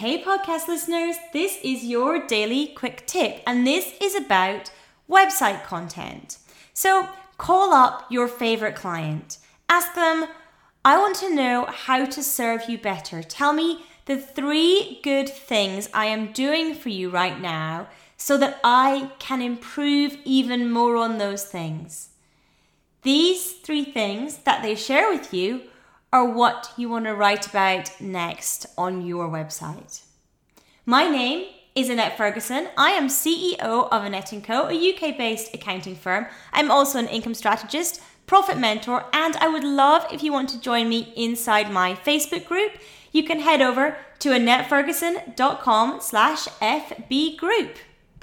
Hey, podcast listeners, this is your daily quick tip, and this is about website content. So, call up your favorite client, ask them, I want to know how to serve you better. Tell me the three good things I am doing for you right now so that I can improve even more on those things. These three things that they share with you are what you want to write about next on your website. My name is Annette Ferguson. I am CEO of Annette & Co, a UK-based accounting firm. I'm also an income strategist, profit mentor, and I would love if you want to join me inside my Facebook group. You can head over to annetteferguson.com slash FB group.